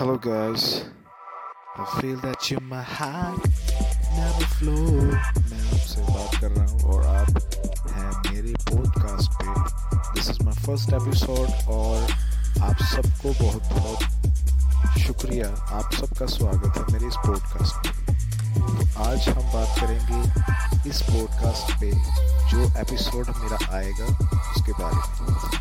Hello guys, I feel that you my heart never flow. मैं आपसे बात कर रहा हूँ और आप हैं मेरे पॉडकास्ट पे this is my first episode और आप सबको बहुत बहुत शुक्रिया। आप सबका स्वागत है मेरे इस पॉडकास्ट पे। तो आज हम बात करेंगे इस पॉडकास्ट पे जो एपिसोड मेरा आएगा उसके बारे में।